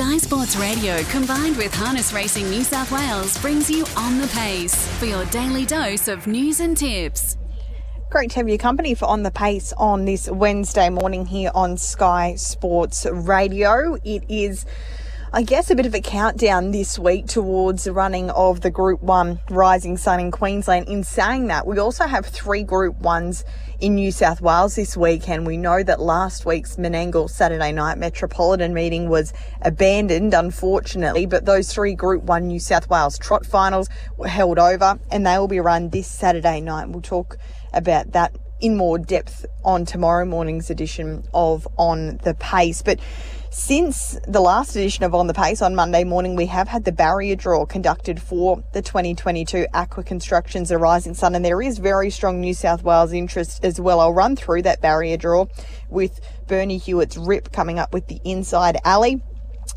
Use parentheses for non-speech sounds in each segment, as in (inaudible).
Sky Sports Radio combined with Harness Racing New South Wales brings you On the Pace for your daily dose of news and tips. Great to have your company for On the Pace on this Wednesday morning here on Sky Sports Radio. It is I guess, a bit of a countdown this week towards the running of the Group 1 Rising Sun in Queensland. In saying that, we also have three Group 1s in New South Wales this weekend. We know that last week's Menangle Saturday night metropolitan meeting was abandoned, unfortunately, but those three Group 1 New South Wales trot finals were held over and they will be run this Saturday night. We'll talk about that in more depth on tomorrow morning's edition of On the Pace. But since the last edition of On the Pace on Monday morning, we have had the barrier draw conducted for the 2022 Aqua Constructions Rising Sun, and there is very strong New South Wales interest as well. I'll run through that barrier draw with Bernie Hewitt's Rip coming up with the inside alley.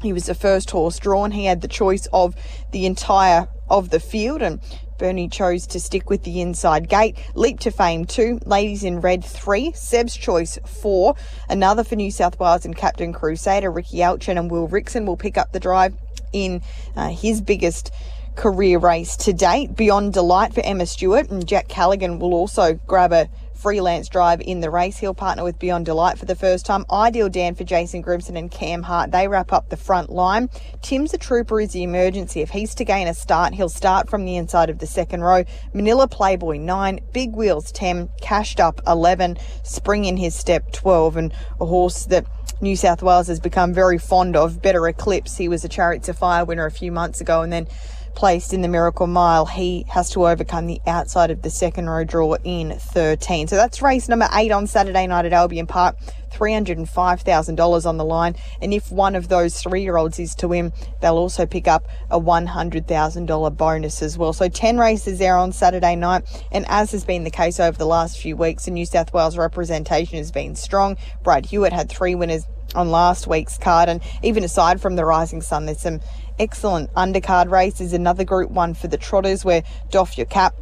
He was the first horse drawn. He had the choice of the entire of the field and Bernie chose to stick with the inside gate. Leap to Fame 2, Ladies in Red 3, Seb's Choice 4, another for New South Wales and Captain Crusader, Ricky Alchin and Will Rixon will pick up the drive in uh, his biggest career race to date. Beyond Delight for Emma Stewart and Jack Callaghan will also grab a freelance drive in the race. He'll partner with Beyond Delight for the first time. Ideal Dan for Jason Grimson and Cam Hart. They wrap up the front line. Tim's the trooper is the emergency. If he's to gain a start, he'll start from the inside of the second row. Manila Playboy 9, Big Wheels 10, Cashed Up 11, Spring in his step 12, and a horse that New South Wales has become very fond of. Better Eclipse. He was a Chariots of Fire winner a few months ago and then placed in the Miracle Mile, he has to overcome the outside of the second row draw in 13. So that's race number eight on Saturday night at Albion Park. $305,000 on the line. And if one of those three year olds is to win, they'll also pick up a $100,000 bonus as well. So 10 races there on Saturday night. And as has been the case over the last few weeks, the New South Wales representation has been strong. Brad Hewitt had three winners on last week's card. And even aside from the Rising Sun, there's some excellent undercard races. Another group one for the Trotters where Doff Your Cap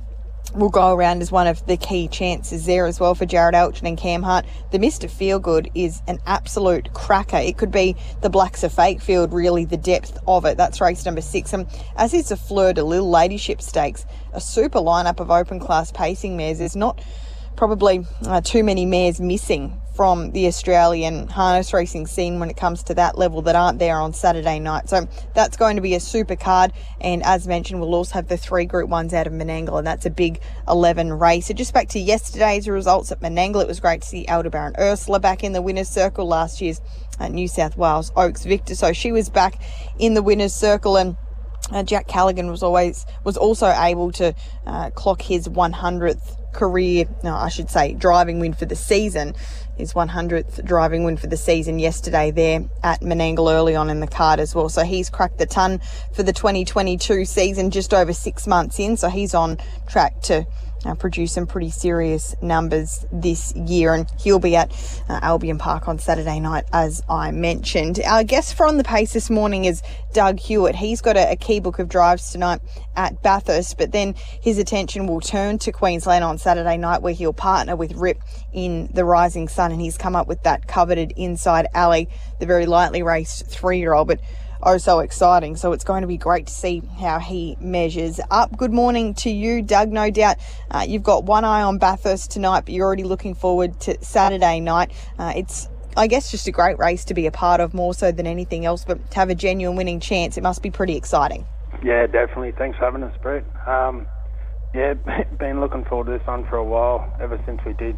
will go around as one of the key chances there as well for Jared Alchin and Cam Hart. The Mr. Feelgood is an absolute cracker. It could be the Blacks A Fake Field, really, the depth of it. That's race number six. And as is a Fleur de Lille Ladyship Stakes, a super lineup of open class pacing mares. There's not probably uh, too many mares missing from the Australian harness racing scene when it comes to that level that aren't there on Saturday night. So that's going to be a super card. And as mentioned, we'll also have the three group ones out of Menangle, and that's a big 11 race. So just back to yesterday's results at Menangle, it was great to see Aldebaran Ursula back in the winner's circle last year's uh, New South Wales Oaks victor. So she was back in the winner's circle and uh, Jack Callaghan was always was also able to uh, clock his 100th career, no, I should say, driving win for the season. His 100th driving win for the season yesterday there at Menangle early on in the card as well. So he's cracked the ton for the 2022 season just over six months in. So he's on track to uh, produce some pretty serious numbers this year, and he'll be at uh, Albion Park on Saturday night, as I mentioned. Our guest from the pace this morning is Doug Hewitt. He's got a, a key book of drives tonight at Bathurst, but then his attention will turn to Queensland on Saturday night, where he'll partner with Rip in the Rising Sun, and he's come up with that coveted inside alley, the very lightly raced three-year-old, but oh so exciting. So it's going to be great to see how he measures up. Good morning to you, Doug. No doubt uh, you've got one eye on Bathurst tonight, but you're already looking forward to Saturday night. Uh, it's I guess just a great race to be a part of more so than anything else, but to have a genuine winning chance, it must be pretty exciting. Yeah, definitely. Thanks for having us, Brett. Um, yeah, (laughs) been looking forward to this one for a while, ever since we did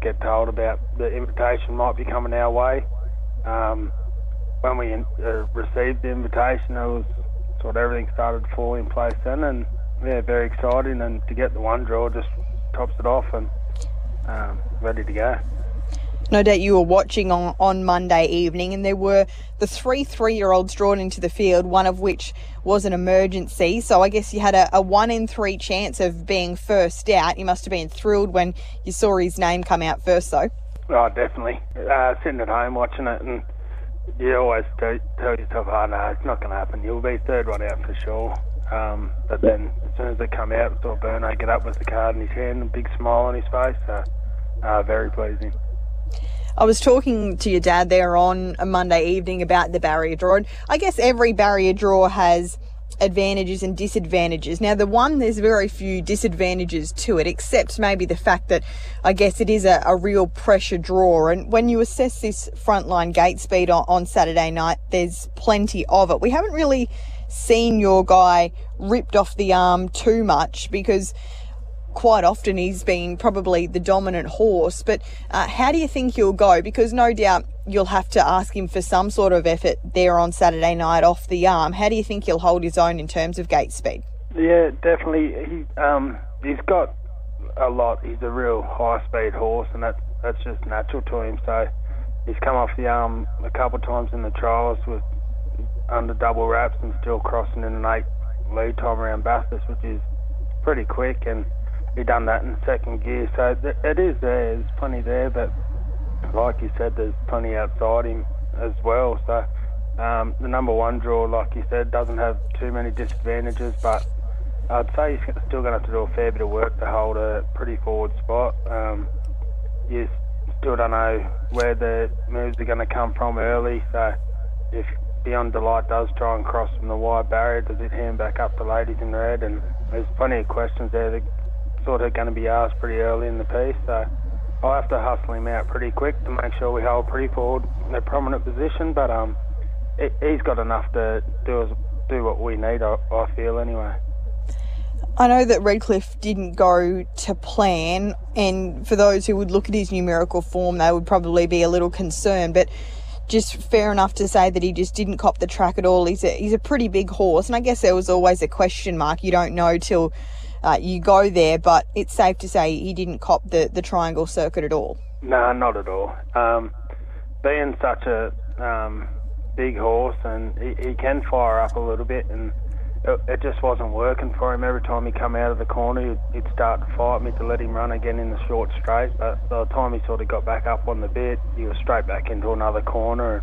get told about the invitation might be coming our way. Um, when we uh, received the invitation, it was sort of everything started to fall in place then, and yeah, very exciting. And to get the one draw just tops it off, and um, ready to go. No doubt you were watching on, on Monday evening, and there were the three three year olds drawn into the field, one of which was an emergency. So I guess you had a, a, one in three chance of being first out. You must have been thrilled when you saw his name come out first, though. Oh, definitely. Uh, sitting at home watching it and you always tell, tell yourself, oh no, it's not going to happen. You'll be third one out for sure. Um, but then as soon as they come out, saw Berno get up with the card in his hand, a big smile on his face. So, uh, very pleasing. I was talking to your dad there on a Monday evening about the barrier draw. And I guess every barrier draw has advantages and disadvantages. Now, the one, there's very few disadvantages to it, except maybe the fact that I guess it is a, a real pressure draw. And when you assess this frontline gate speed on, on Saturday night, there's plenty of it. We haven't really seen your guy ripped off the arm too much because quite often he's been probably the dominant horse. But uh, how do you think he'll go? Because no doubt you'll have to ask him for some sort of effort there on Saturday night off the arm. How do you think he'll hold his own in terms of gate speed? Yeah, definitely. He um, he's got a lot. He's a real high speed horse, and that's that's just natural to him. So he's come off the arm a couple of times in the trials with under double wraps and still crossing in an eight lead time around Bathurst, which is pretty quick. And he done that in second gear. So it is there. There's plenty there, but like you said, there's plenty outside him as well. So um, the number one draw, like you said, doesn't have too many disadvantages, but I'd say he's still going to have to do a fair bit of work to hold a pretty forward spot. Um, you still don't know where the moves are going to come from early, so if Beyond Delight does try and cross from the wide barrier, does it hand back up the ladies in red? And there's plenty of questions there that sort of going to be asked pretty early in the piece, so I'll have to hustle him out pretty quick to make sure we hold pretty forward in a prominent position. But um, it, he's got enough to do do what we need. I, I feel anyway. I know that Redcliffe didn't go to plan, and for those who would look at his numerical form, they would probably be a little concerned. But just fair enough to say that he just didn't cop the track at all. He's a, he's a pretty big horse, and I guess there was always a question mark. You don't know till uh, you go there, but it's safe to say he didn't cop the, the triangle circuit at all. No, not at all. Um, being such a um, big horse, and he, he, can fire up a little bit, and it, it, just wasn't working for him. Every time he come out of the corner, he'd, he'd, start to fight me to let him run again in the short straight. But by the time he sort of got back up on the bit, he was straight back into another corner.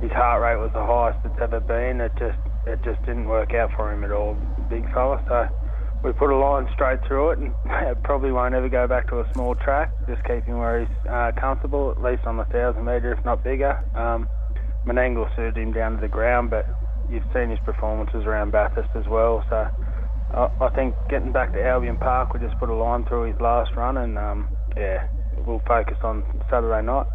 His heart rate was the highest it's ever been. It just it just didn't work out for him at all, big fella. So we put a line straight through it, and (laughs) probably won't ever go back to a small track. Just keep him where he's uh, comfortable, at least on the thousand metre, if not bigger. Um, Menangle suited him down to the ground, but you've seen his performances around Bathurst as well. So I, I think getting back to Albion Park, we just put a line through his last run, and um, yeah, we'll focus on Saturday night.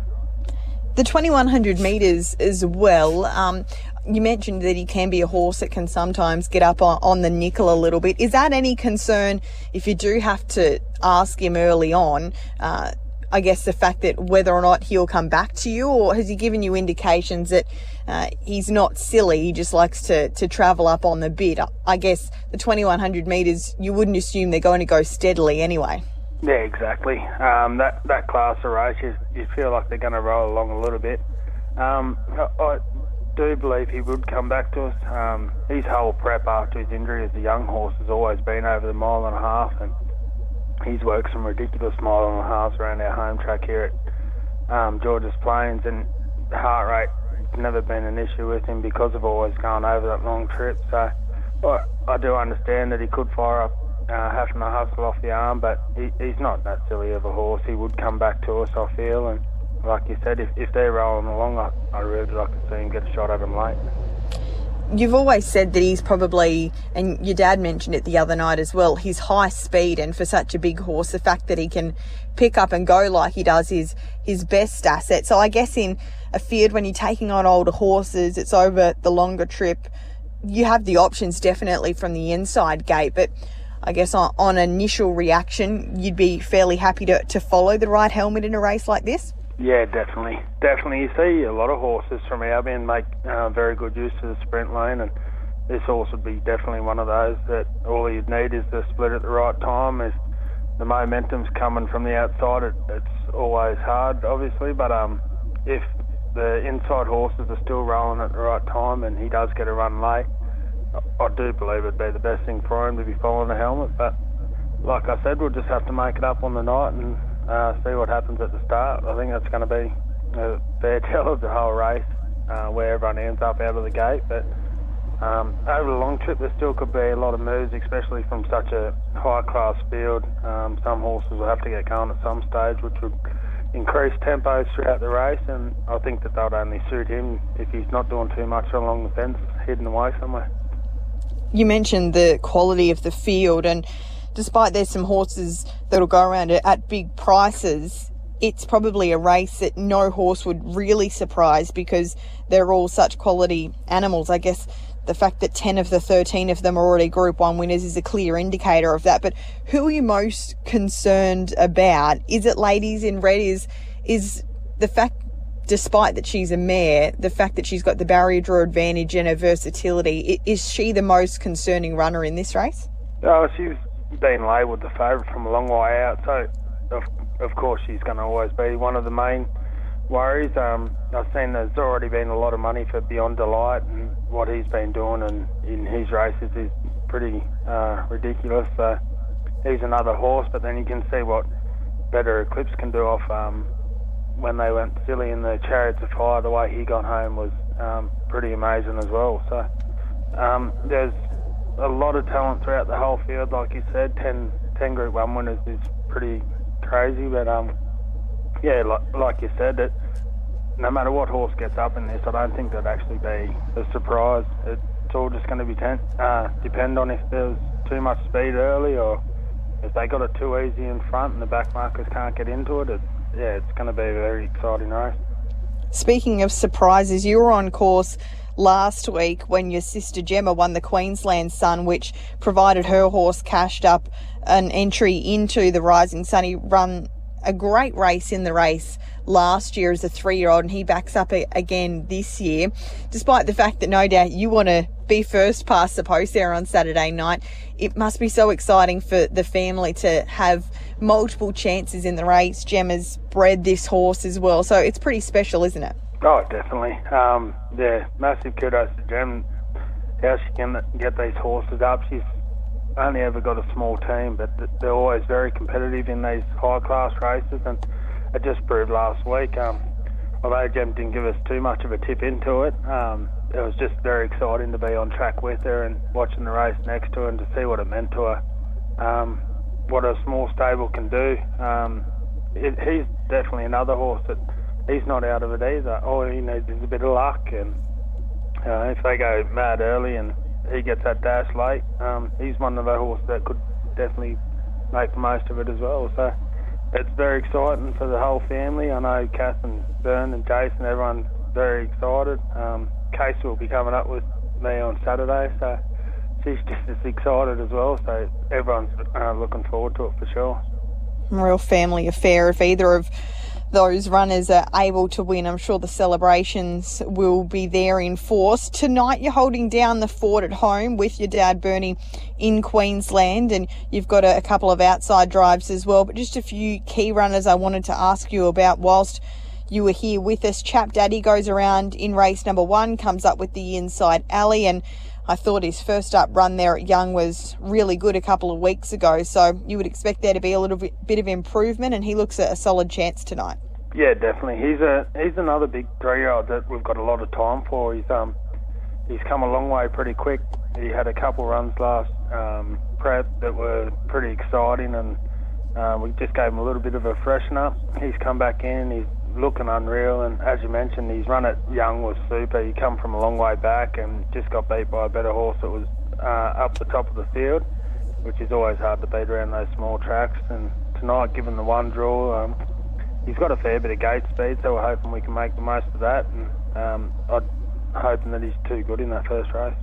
The 2100 metres as well. Um, you mentioned that he can be a horse that can sometimes get up on, on, the nickel a little bit. Is that any concern if you do have to ask him early on? Uh, I guess the fact that whether or not he'll come back to you, or has he given you indications that uh, he's not silly, he just likes to, to travel up on the bit? I guess the 2100 metres, you wouldn't assume they're going to go steadily anyway. Yeah, exactly. Um, that that class of race, you, you feel like they're going to roll along a little bit. Um, I, do believe he would come back to us. Um, his whole prep after his injury as a young horse has always been over the mile and a half, and he's worked some ridiculous mile and a halves around our home track here at um, Georges Plains, and heart rate never been an issue with him because of always going over that long trip. So well, I do understand that he could fire up uh, having to hustle off the arm, but he, he's not that silly of a horse. He would come back to us, I feel, and like you said, if, if they're rolling along, I, I really like to see him get a shot at them late. You've always said that he's probably, and your dad mentioned it the other night as well, his high speed and for such a big horse, the fact that he can pick up and go like he does is his best asset. So I guess in a field when you're taking on older horses, it's over the longer trip, you have the options definitely from the inside gate, but I guess on, on initial reaction, you'd be fairly happy to, to follow the right helmet in a race like this? Yeah, definitely, definitely. You see a lot of horses from Albion make uh, very good use of the sprint lane, and this horse would be definitely one of those that all you'd need is the split at the right time. Is the momentum's coming from the outside, it, it's always hard, obviously, but um, if the inside horses are still rolling at the right time and he does get a run late, I do believe it'd be the best thing for him to be following the helmet. But like I said, we'll just have to make it up on the night and uh, see what happens at the start. I think that's going to be a fair (laughs) tell of the whole race, uh, where everyone ends up out of the gate. But um, over the long trip, there still could be a lot of moves, especially from such a high class field. Um, some horses will have to get going at some stage, which would increase tempos throughout the race, and I think that they'll only suit him if he's not doing too much along the fence, hidden away somewhere. You mentioned the quality of the field, and despite there's some horses that'll go around at big prices, it's probably a race that no horse would really surprise because they're all such quality animals. I guess the fact that 10 of the 13 of them are already Group 1 winners is a clear indicator of that. But who are you most concerned about? Is it Ladies in Red? Is, is the fact, despite that she's a mare, the fact that she's got the barrier draw advantage and her versatility, is she the most concerning runner in this race? Oh, she's been labelled the favourite from a long way out, so of, of course she's going to always be one of the main worries. Um, I've seen there's already been a lot of money for Beyond Delight, and what he's been doing and in his races is pretty uh, ridiculous. So he's another horse, but then you can see what Better Eclipse can do off um, when they went silly in the Chariots of Fire. The way he got home was um, pretty amazing as well. So um, there's a lot of talent throughout the whole field, like you said. 10, 10 Group One winners is pretty crazy, but um, yeah, like, like you said, it, no matter what horse gets up in this, I don't think there'd actually be a surprise. It's all just going to be ten, uh, depend on if there's too much speed early or if they got it too easy in front and the back markers can't get into it. it yeah, it's going to be a very exciting race. Speaking of surprises, you were on course last week when your sister Gemma won the Queensland Sun, which provided her horse cashed up an entry into the Rising Sunny run a great race in the race last year as a three year old, and he backs up again this year, despite the fact that no doubt you want to be first past the post there on Saturday night. It must be so exciting for the family to have multiple chances in the race. Gemma's bred this horse as well, so it's pretty special, isn't it? Oh, definitely. Um, yeah, massive kudos to Gem. How she can get these horses up. She's only ever got a small team, but they're always very competitive in these high class races, and it just proved last week. Um, although Jem didn't give us too much of a tip into it, um, it was just very exciting to be on track with her and watching the race next to her and to see what it meant to her. Um, what a small stable can do. Um, it, he's definitely another horse that he's not out of it either. All he needs is a bit of luck, and uh, if they go mad early and he gets that dash late. Um, he's one of the horses that could definitely make the most of it as well. So it's very exciting for the whole family. I know Kath and Bern and Jason, everyone's very excited. Um, Casey will be coming up with me on Saturday, so she's (laughs) just as excited as well. So everyone's uh, looking forward to it for sure. Real family affair. If either of those runners are able to win, I'm sure the celebrations will be there in force. Tonight, you're holding down the fort at home with your dad, Bernie, in Queensland, and you've got a, a couple of outside drives as well. But just a few key runners I wanted to ask you about whilst you were here with us. Chap Daddy goes around in race number one, comes up with the inside alley, and I thought his first up run there at Young was really good a couple of weeks ago. So you would expect there to be a little bit of improvement, and he looks at a solid chance tonight. Yeah, definitely. He's a he's another big three-year-old that we've got a lot of time for. He's um he's come a long way pretty quick. He had a couple runs last um, prep that were pretty exciting, and uh, we just gave him a little bit of a freshen up. He's come back in. He's looking unreal. And as you mentioned, his run at Young was super. He come from a long way back and just got beat by a better horse that was uh, up the top of the field, which is always hard to beat around those small tracks. And tonight, given the one draw, um, he's got a fair bit of gate speed, so we're hoping we can make the most of that. And um, I'm hoping that he's too good in that first race.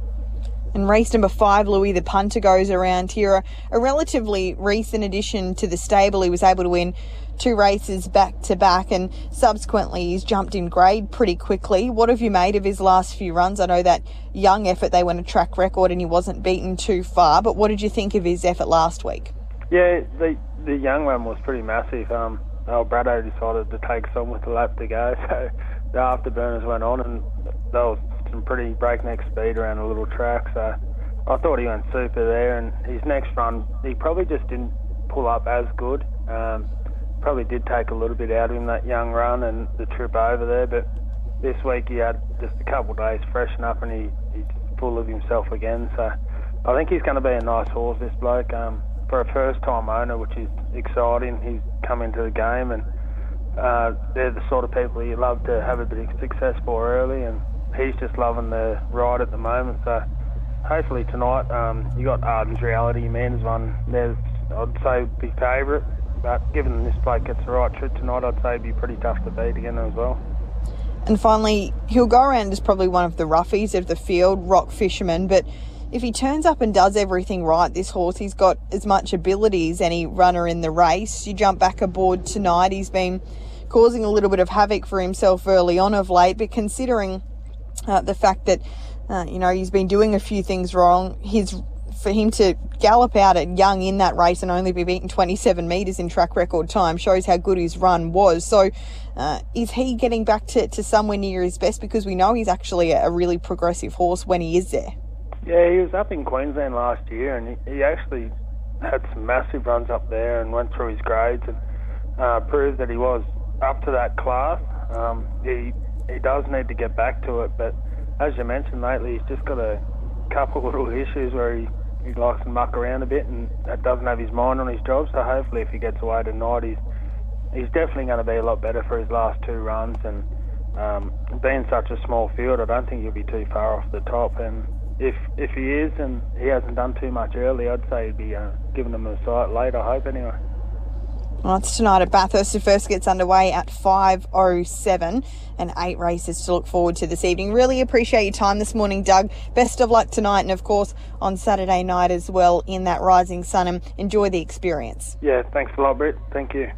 And race number five, Louis the punter goes around here. A relatively recent addition to the stable. He was able to win two races back to back and subsequently he's jumped in grade pretty quickly. What have you made of his last few runs? I know that young effort, they went a track record and he wasn't beaten too far, but what did you think of his effort last week? Yeah, the the young one was pretty massive. Um, Brado decided to take some with the lap to go, (laughs) so the afterburners went on and there was some pretty breakneck speed around a little track, so I thought he went super there and his next run, he probably just didn't pull up as good. Um, probably did take a little bit out of him that young run and the trip over there. But this week he had just a couple of days freshen up and he, he's full of himself again. So I think he's going to be a nice horse, this bloke. Um, for a first time owner, which is exciting, he's come into the game and uh, they're the sort of people you love to have a bit of success for early, and he's just loving the ride at the moment. So hopefully tonight, um, you got Arden's Reality Men's one. There's, I'd say, big favourite, but given this bloke gets the right trip tonight, I'd say it'd be pretty tough to beat again as well. And finally, he'll go around as probably one of the roughies of the field, Rock Fisherman, but if he turns up and does everything right, this horse, he's got as much ability as any runner in the race. You jump back aboard tonight, he's been causing a little bit of havoc for himself early on of late, but considering uh, the fact that, uh, you know, he's been doing a few things wrong, his for him to gallop out at young in that race and only be beaten 27 metres in track record time shows how good his run was. So, uh, is he getting back to, to somewhere near his best? Because we know he's actually a really progressive horse when he is there. Yeah, he was up in Queensland last year, and he, he actually had some massive runs up there and went through his grades and uh, proved that he was up to that class. Um, he he does need to get back to it, but as you mentioned lately, he's just got a couple of little issues where he, he likes to muck around a bit and that doesn't have his mind on his job. So hopefully, if he gets away tonight, he's he's definitely going to be a lot better for his last two runs. And um, being such a small field, I don't think he'll be too far off the top. And if if he is and he hasn't done too much early, I'd say he'd be uh, giving them a sight late. I hope anyway. Well, it's tonight at Bathurst. The first gets underway at 5.07 and eight races to look forward to this evening. Really appreciate your time this morning, Doug. Best of luck tonight and, of course, on Saturday night as well in that rising sun and enjoy the experience. Yeah, thanks a lot, Britt. Thank you.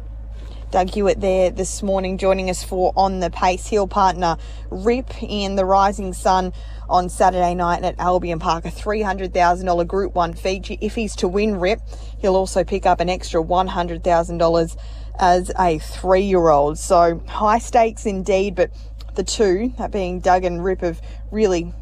Doug Hewitt there this morning joining us for On the Pace. He'll partner Rip in the Rising Sun on Saturday night at Albion Park, a $300,000 Group 1 feature. If he's to win Rip, he'll also pick up an extra $100,000 as a three year old. So high stakes indeed, but the two, that being Doug and Rip, have really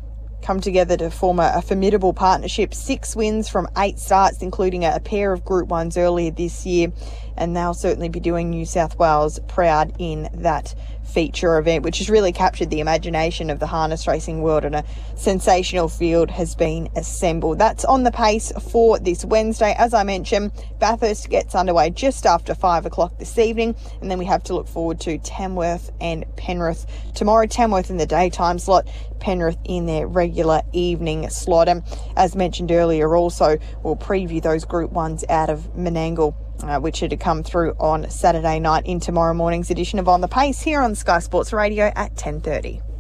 come together to form a, a, formidable partnership. Six wins from eight starts, including a, a, pair of Group 1s earlier this year, and they'll certainly be doing New South Wales proud in that feature event, which has really captured the imagination of the harness racing world, and a sensational field has been assembled. That's on the pace for this Wednesday. As I mentioned, Bathurst gets underway just after five o'clock this evening, and then we have to look forward to Tamworth and Penrith tomorrow. Tamworth in the daytime slot, Penrith in their regular evening slot. And as mentioned earlier, also we'll preview those Group Ones out of Menangle uh, which are to come through on Saturday night in tomorrow morning's edition of On the Pace here on Sky Sports Radio at 10:30.